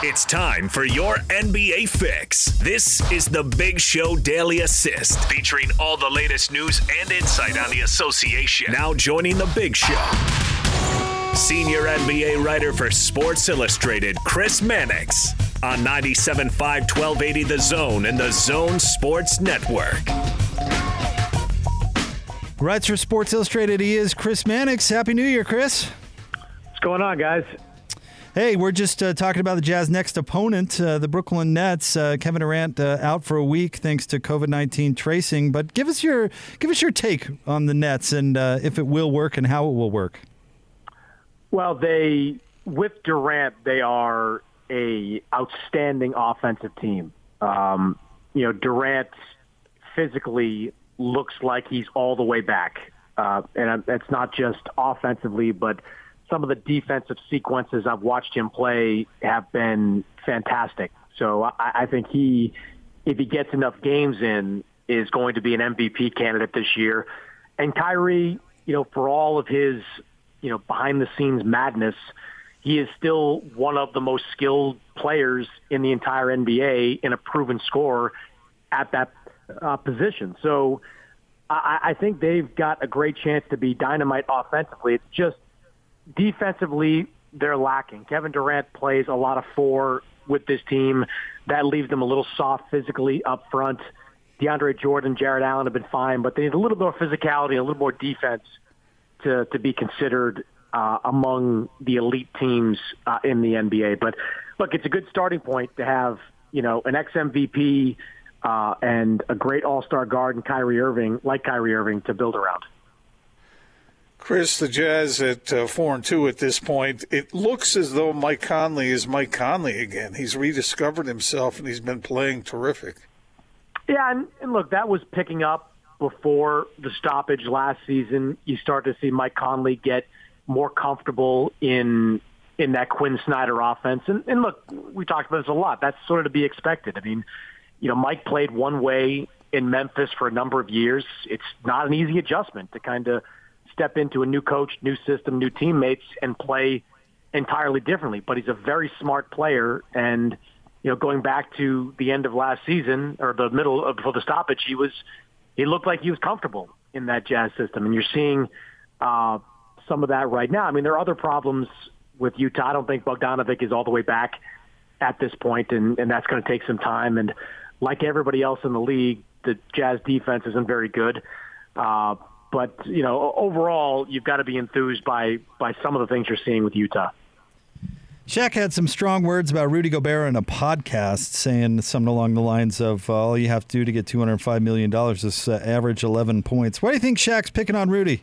It's time for your NBA fix. This is the Big Show Daily Assist, featuring all the latest news and insight on the association. Now joining the Big Show, senior NBA writer for Sports Illustrated, Chris Mannix, on 97.5 1280 The Zone and the Zone Sports Network. Writes for Sports Illustrated, he is Chris Mannix. Happy New Year, Chris. What's going on, guys? Hey, we're just uh, talking about the Jazz' next opponent, uh, the Brooklyn Nets. Uh, Kevin Durant uh, out for a week thanks to COVID nineteen tracing. But give us your give us your take on the Nets and uh, if it will work and how it will work. Well, they with Durant, they are a outstanding offensive team. Um, you know, Durant physically looks like he's all the way back, uh, and that's not just offensively, but some of the defensive sequences I've watched him play have been fantastic. So I, I think he, if he gets enough games in, is going to be an MVP candidate this year. And Kyrie, you know, for all of his, you know, behind the scenes madness, he is still one of the most skilled players in the entire NBA and a proven scorer at that uh, position. So I, I think they've got a great chance to be dynamite offensively. It's just defensively, they're lacking. Kevin Durant plays a lot of four with this team. That leaves them a little soft physically up front. DeAndre Jordan, Jarrett Allen have been fine, but they need a little more physicality, a little more defense to to be considered uh, among the elite teams uh, in the NBA. But look, it's a good starting point to have you know an ex MVP uh, and a great All Star guard and Kyrie Irving, like Kyrie Irving, to build around. Chris, the Jazz at uh, four and two at this point. It looks as though Mike Conley is Mike Conley again. He's rediscovered himself and he's been playing terrific. Yeah, and, and look, that was picking up before the stoppage last season. You start to see Mike Conley get more comfortable in in that Quin Snyder offense. And, and look, we talked about this a lot. That's sort of to be expected. I mean, you know, Mike played one way in Memphis for a number of years. It's not an easy adjustment to kind of step into a new coach, new system, new teammates, and play entirely differently. But he's a very smart player, and you know, going back to the end of last season or the middle of before the stoppage, he was he looked like he was comfortable in that Jazz system, and you're seeing uh, some of that right now. I mean, there are other problems with Utah. I don't think Bogdanovic is all the way back at this point, and, and that's going to take some time. And like everybody else in the league, the Jazz defense isn't very good. Uh, but you know, overall, you've got to be enthused by by some of the things you're seeing with Utah. Shaq had some strong words about Rudy Gobert in a podcast, saying something along the lines of uh, "All you have to do to get 205 million dollars is uh, average 11 points." Why do you think Shaq's picking on Rudy?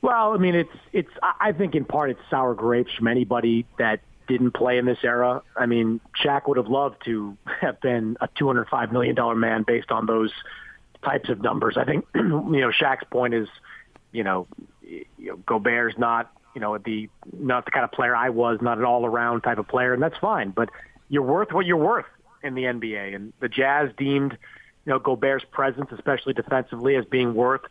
Well, I mean, it's it's. I think in part it's sour grapes from anybody that didn't play in this era. I mean, Shaq would have loved to have been a 205 million dollar man based on those types of numbers. I think you know Shaq's point is, you know, you know Gobert's not you know the not the kind of player I was, not an all around type of player, and that's fine. But you're worth what you're worth in the NBA, and the Jazz deemed you know Gobert's presence, especially defensively, as being worth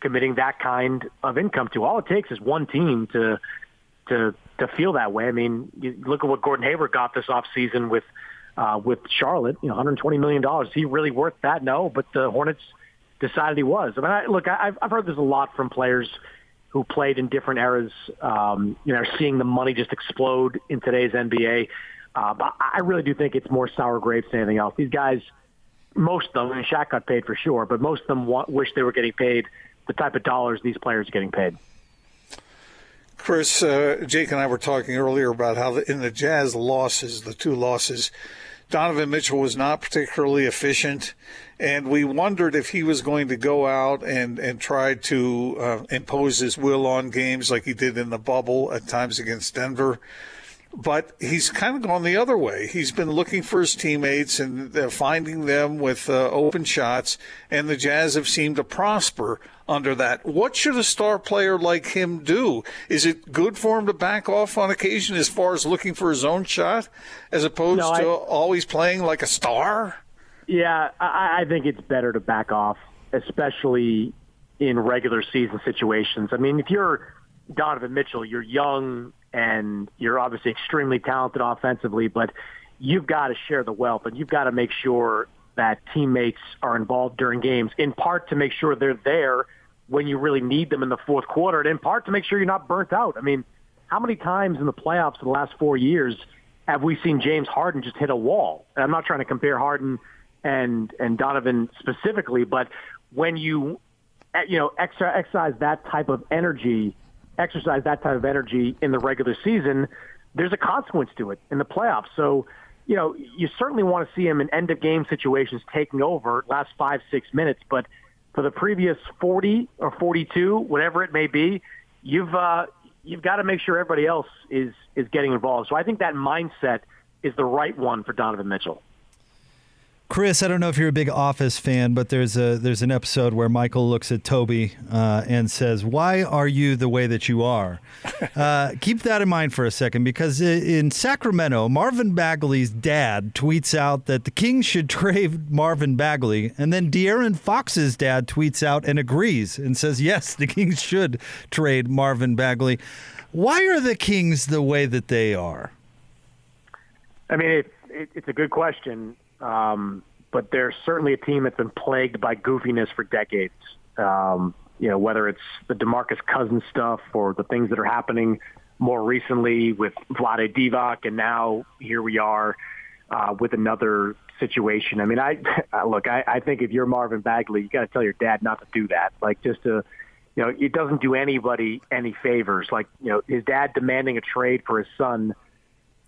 committing that kind of income to. All it takes is one team to to to feel that way. I mean, you look at what Gordon Hayward got this off season with uh, with Charlotte. You know, 120 million dollars. Is he really worth that? No, but the Hornets decided he was. I mean, I, look, I've, I've heard this a lot from players who played in different eras. Um, you know, seeing the money just explode in today's NBA. Uh, but I really do think it's more sour grapes than anything else. These guys, most of them, and Shaq got paid for sure, but most of them want, wish they were getting paid the type of dollars these players are getting paid. Chris, uh, Jake and I were talking earlier about how the, in the Jazz losses, the two losses, Donovan Mitchell was not particularly efficient, and we wondered if he was going to go out and, and try to uh, impose his will on games like he did in the bubble at times against Denver. But he's kind of gone the other way. He's been looking for his teammates and finding them with uh, open shots, and the Jazz have seemed to prosper under that. What should a star player like him do? Is it good for him to back off on occasion as far as looking for his own shot as opposed no, I, to always playing like a star? Yeah, I, I think it's better to back off, especially in regular season situations. I mean, if you're Donovan Mitchell, you're young and you're obviously extremely talented offensively, but you've got to share the wealth and you've got to make sure that teammates are involved during games, in part to make sure they're there when you really need them in the fourth quarter, and in part to make sure you're not burnt out. I mean, how many times in the playoffs in the last four years have we seen James Harden just hit a wall? And I'm not trying to compare Harden and and Donovan specifically, but when you eh, you know exercise that type of energy, exercise that type of energy in the regular season, there's a consequence to it in the playoffs. So, you know, you certainly want to see him in end of game situations taking over last five six minutes, but for the previous 40 or 42, whatever it may be, you've uh, you've got to make sure everybody else is is getting involved. So I think that mindset is the right one for Donovan Mitchell. Chris, I don't know if you're a big Office fan, but there's a there's an episode where Michael looks at Toby uh, and says, "Why are you the way that you are?" Uh, keep that in mind for a second, because in Sacramento, Marvin Bagley's dad tweets out that the Kings should trade Marvin Bagley, and then De'Aaron Fox's dad tweets out and agrees and says, "Yes, the Kings should trade Marvin Bagley." Why are the Kings the way that they are? I mean, it, it, it's a good question. Um, but they're certainly a team that's been plagued by goofiness for decades. Um, you know, whether it's the DeMarcus Cousins stuff or the things that are happening more recently with Vlade Divac, and now here we are uh, with another situation. I mean, I look, I, I think if you're Marvin Bagley, you got to tell your dad not to do that. Like, just to, you know, it doesn't do anybody any favors. Like, you know, his dad demanding a trade for his son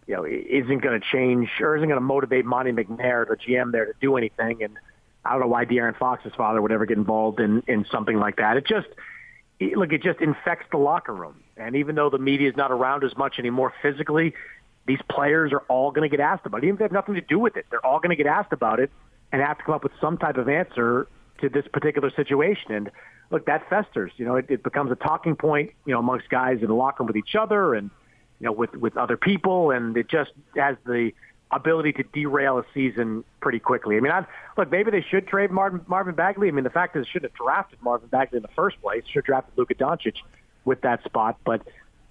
you know, isn't going to change or isn't going to motivate Monte McNair, the GM there, to do anything. And I don't know why De'Aaron Fox's father would ever get involved in in something like that. It just it, look, it just infects the locker room. And even though the media is not around as much anymore physically, these players are all going to get asked about it. Even if they have nothing to do with it, they're all going to get asked about it and have to come up with some type of answer to this particular situation. And look, that festers. You know, it, it becomes a talking point, you know, amongst guys in the locker room with each other and you know, with with other people, and it just has the ability to derail a season pretty quickly. I mean, I, look, maybe they should trade Marvin, Marvin Bagley. I mean, the fact is, they should have drafted Marvin Bagley in the first place. Should have drafted Luka Doncic with that spot. But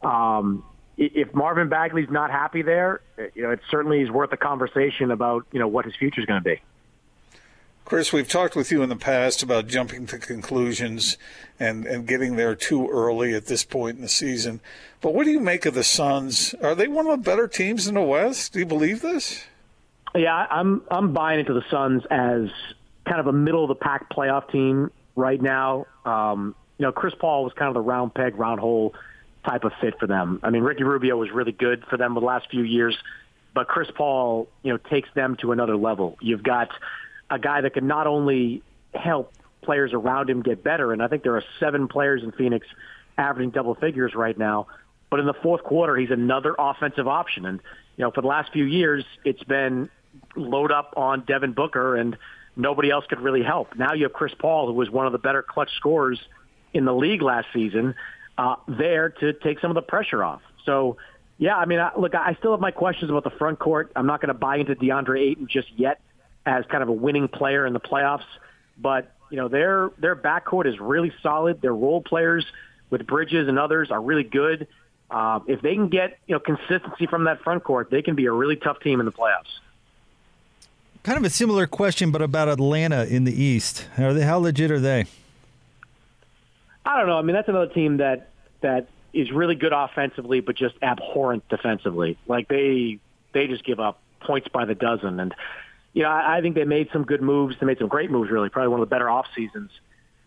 um, if Marvin Bagley's not happy there, you know, it certainly is worth a conversation about you know what his future is going to be. Chris, we've talked with you in the past about jumping to conclusions and, and getting there too early at this point in the season. But what do you make of the Suns? Are they one of the better teams in the West? Do you believe this? Yeah, I'm I'm buying into the Suns as kind of a middle of the pack playoff team right now. Um, you know, Chris Paul was kind of the round peg, round hole type of fit for them. I mean, Ricky Rubio was really good for them the last few years, but Chris Paul, you know, takes them to another level. You've got a guy that can not only help players around him get better, and I think there are seven players in Phoenix averaging double figures right now. But in the fourth quarter, he's another offensive option. And, you know, for the last few years, it's been load up on Devin Booker, and nobody else could really help. Now you have Chris Paul, who was one of the better clutch scorers in the league last season, uh, there to take some of the pressure off. So, yeah, I mean, I, look, I still have my questions about the front court. I'm not going to buy into DeAndre Ayton just yet as kind of a winning player in the playoffs. But you know their their backcourt is really solid. Their role players with Bridges and others are really good. Uh, if they can get you know consistency from that front court, they can be a really tough team in the playoffs. Kind of a similar question, but about Atlanta in the East. Are they how legit are they? I don't know. I mean, that's another team that that is really good offensively, but just abhorrent defensively. Like they they just give up points by the dozen, and you know, I, I think they made some good moves. They made some great moves, really. Probably one of the better off seasons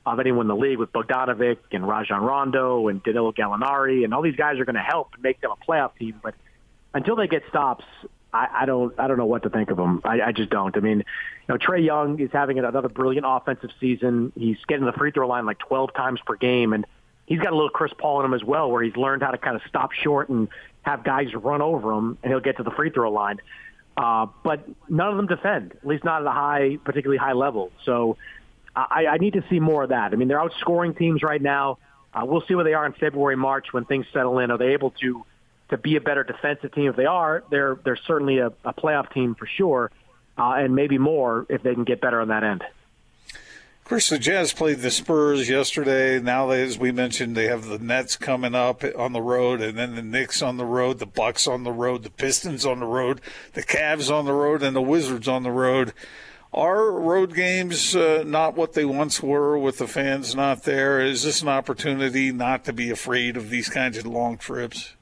of anyone in the league with Bogdanovic and Rajon Rondo and Danilo Gallinari, and all these guys are going to help make them a playoff team. But until they get stops, I, I don't, I don't know what to think of them. I, I just don't. I mean, you know, Trae Young is having another brilliant offensive season. He's getting the free throw line like 12 times per game, and he's got a little Chris Paul in him as well, where he's learned how to kind of stop short and have guys run over him, and he'll get to the free throw line. Uh, but none of them defend, at least not at a high, particularly high level. So I, I need to see more of that. I mean, they're outscoring teams right now. Uh, we'll see where they are in February, March when things settle in. Are they able to to be a better defensive team? If they are, they're they're certainly a, a playoff team for sure, uh, and maybe more if they can get better on that end. Of course, the Jazz played the Spurs yesterday. Now, as we mentioned, they have the Nets coming up on the road, and then the Knicks on the road, the Bucks on the road, the Pistons on the road, the Cavs on the road, and the Wizards on the road. Are road games uh, not what they once were with the fans not there? Is this an opportunity not to be afraid of these kinds of long trips?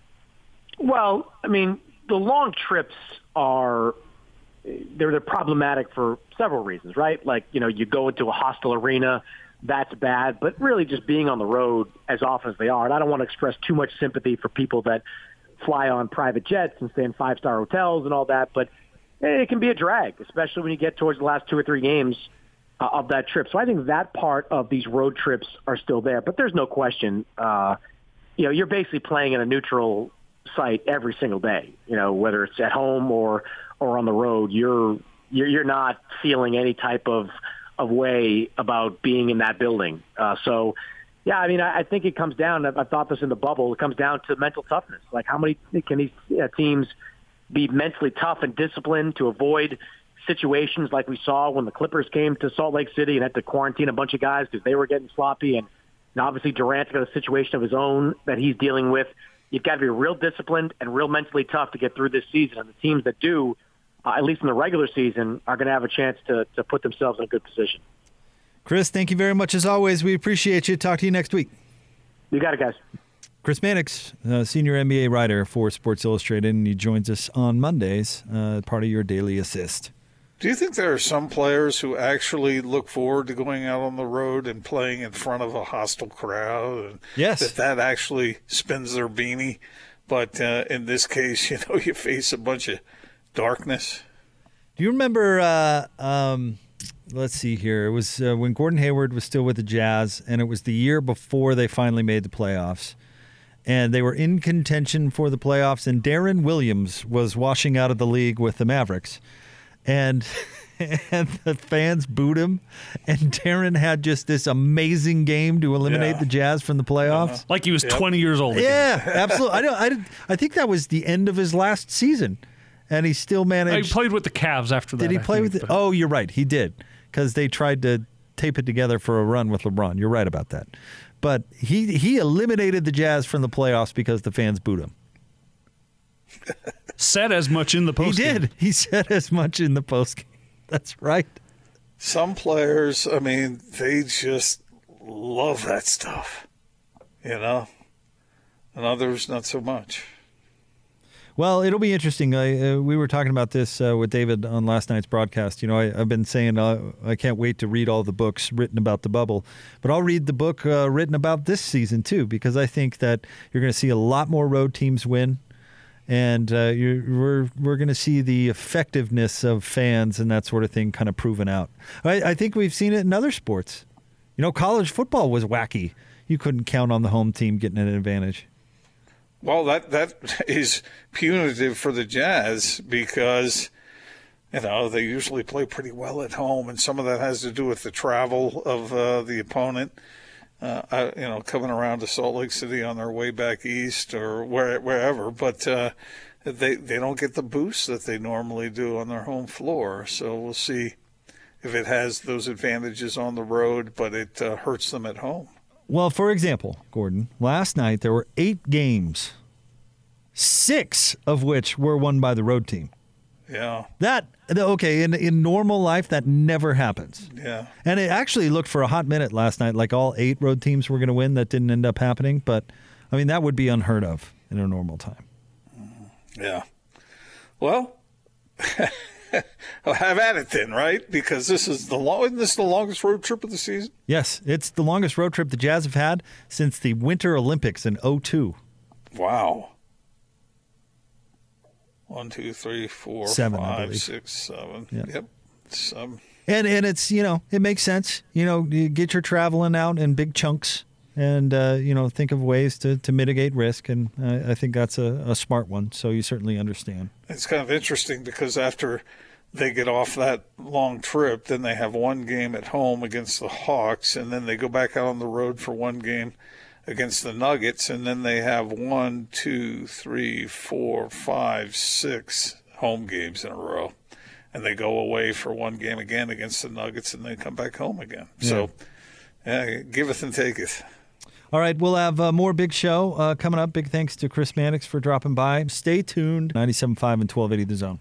Well, I mean, the long trips are they're, they're problematic for several reasons, right? Like, you know, you go into a hostile arena, that's bad, but really just being on the road as often as they are. And I don't want to express too much sympathy for people that fly on private jets and stay in five-star hotels and all that, but it can be a drag, especially when you get towards the last two or three games uh, of that trip. So I think that part of these road trips are still there, but there's no question, uh, you know, you're basically playing in a neutral site every single day, you know, whether it's at home or or on the road, you're you're, not feeling any type of of way about being in that building. Uh, so, yeah, I mean, I, I think it comes down. I thought this in the bubble. It comes down to mental toughness. Like, how many can these uh, teams be mentally tough and disciplined to avoid situations like we saw when the Clippers came to Salt Lake City and had to quarantine a bunch of guys because they were getting sloppy, and, and obviously Durant's got a situation of his own that he's dealing with. You've got to be real disciplined and real mentally tough to get through this season, and the teams that do uh, at least in the regular season, are going to have a chance to, to put themselves in a good position. Chris, thank you very much as always. We appreciate you. Talk to you next week. You got it, guys. Chris Mannix, uh, senior NBA writer for Sports Illustrated, and he joins us on Mondays, uh, part of your daily assist. Do you think there are some players who actually look forward to going out on the road and playing in front of a hostile crowd? And yes. That that actually spins their beanie. But uh, in this case, you know, you face a bunch of darkness. Do you remember? Uh, um, let's see here. It was uh, when Gordon Hayward was still with the Jazz, and it was the year before they finally made the playoffs. And they were in contention for the playoffs, and Deron Williams was washing out of the league with the Mavericks. And and the fans booed him. And Deron had just this amazing game to eliminate Yeah. the Jazz from the playoffs. Uh-huh. Like he was 20 years old. again. Yeah, absolutely. I don't. I, I think that was the end of his last season, and he still managed. He played with the Cavs after that. did he play think, with? The, but- oh, you're right. He did because they tried to tape it together for a run with LeBron. You're right about that. But he he eliminated the Jazz from the playoffs because the fans booed him. Said as much in the post. He did. He said as much in the post. That's right. Some players, I mean, they just love that stuff, you know, and others not so much. Well, it'll be interesting. I, uh, we were talking about this uh, with David on last night's broadcast. You know, I, I've been saying uh, I can't wait to read all the books written about the bubble, but I'll read the book uh, written about this season too, because I think that you're going to see a lot more road teams win, and uh, we're we're going to see the effectiveness of fans and that sort of thing kind of proven out. I, I think we've seen it in other sports. You know, college football was wacky. You couldn't count on the home team getting an advantage. Well, that that is punitive for the Jazz because you know they usually play pretty well at home, and some of that has to do with the travel of uh, the opponent. Uh, you know, coming around to Salt Lake City on their way back east or where, wherever, but uh, they they don't get the boost that they normally do on their home floor. So we'll see if it has those advantages on the road, but it uh, hurts them at home. Well, for example, Gordon, last night there were eight games, six of which were won by the road team. Yeah, That okay in in normal life that never happens. yeah. And it actually looked for a hot minute last night like all eight road teams were going to win. That didn't end up happening, but I mean that would be unheard of in a normal time. Mm-hmm. Yeah. Well, have at it then, right? Because this is the long, isn't this the longest road trip of the season? Yes, it's the longest road trip the Jazz have had since the Winter Olympics in 02. Wow. One, two, three, four, Seven, five, seven. Yep. Um, And and it's you know it makes sense. You know you get your traveling out in big chunks, and uh, you know think of ways to, to mitigate risk, and I, I think that's a, a smart one. So you certainly understand. it's kind of interesting because after they get off that long trip, then they have one game at home against the Hawks, and then they go back out on the road for one game against the Nuggets, and then they have one, two, three, four, five, six home games in a row. and they go away for one game again against the Nuggets, and then come back home again. So, yeah, giveth and taketh. All right, we'll have uh, more big show uh, coming up. Big thanks to Chris Mannix for dropping by. Stay tuned. 97.5 and 1280 The Zone.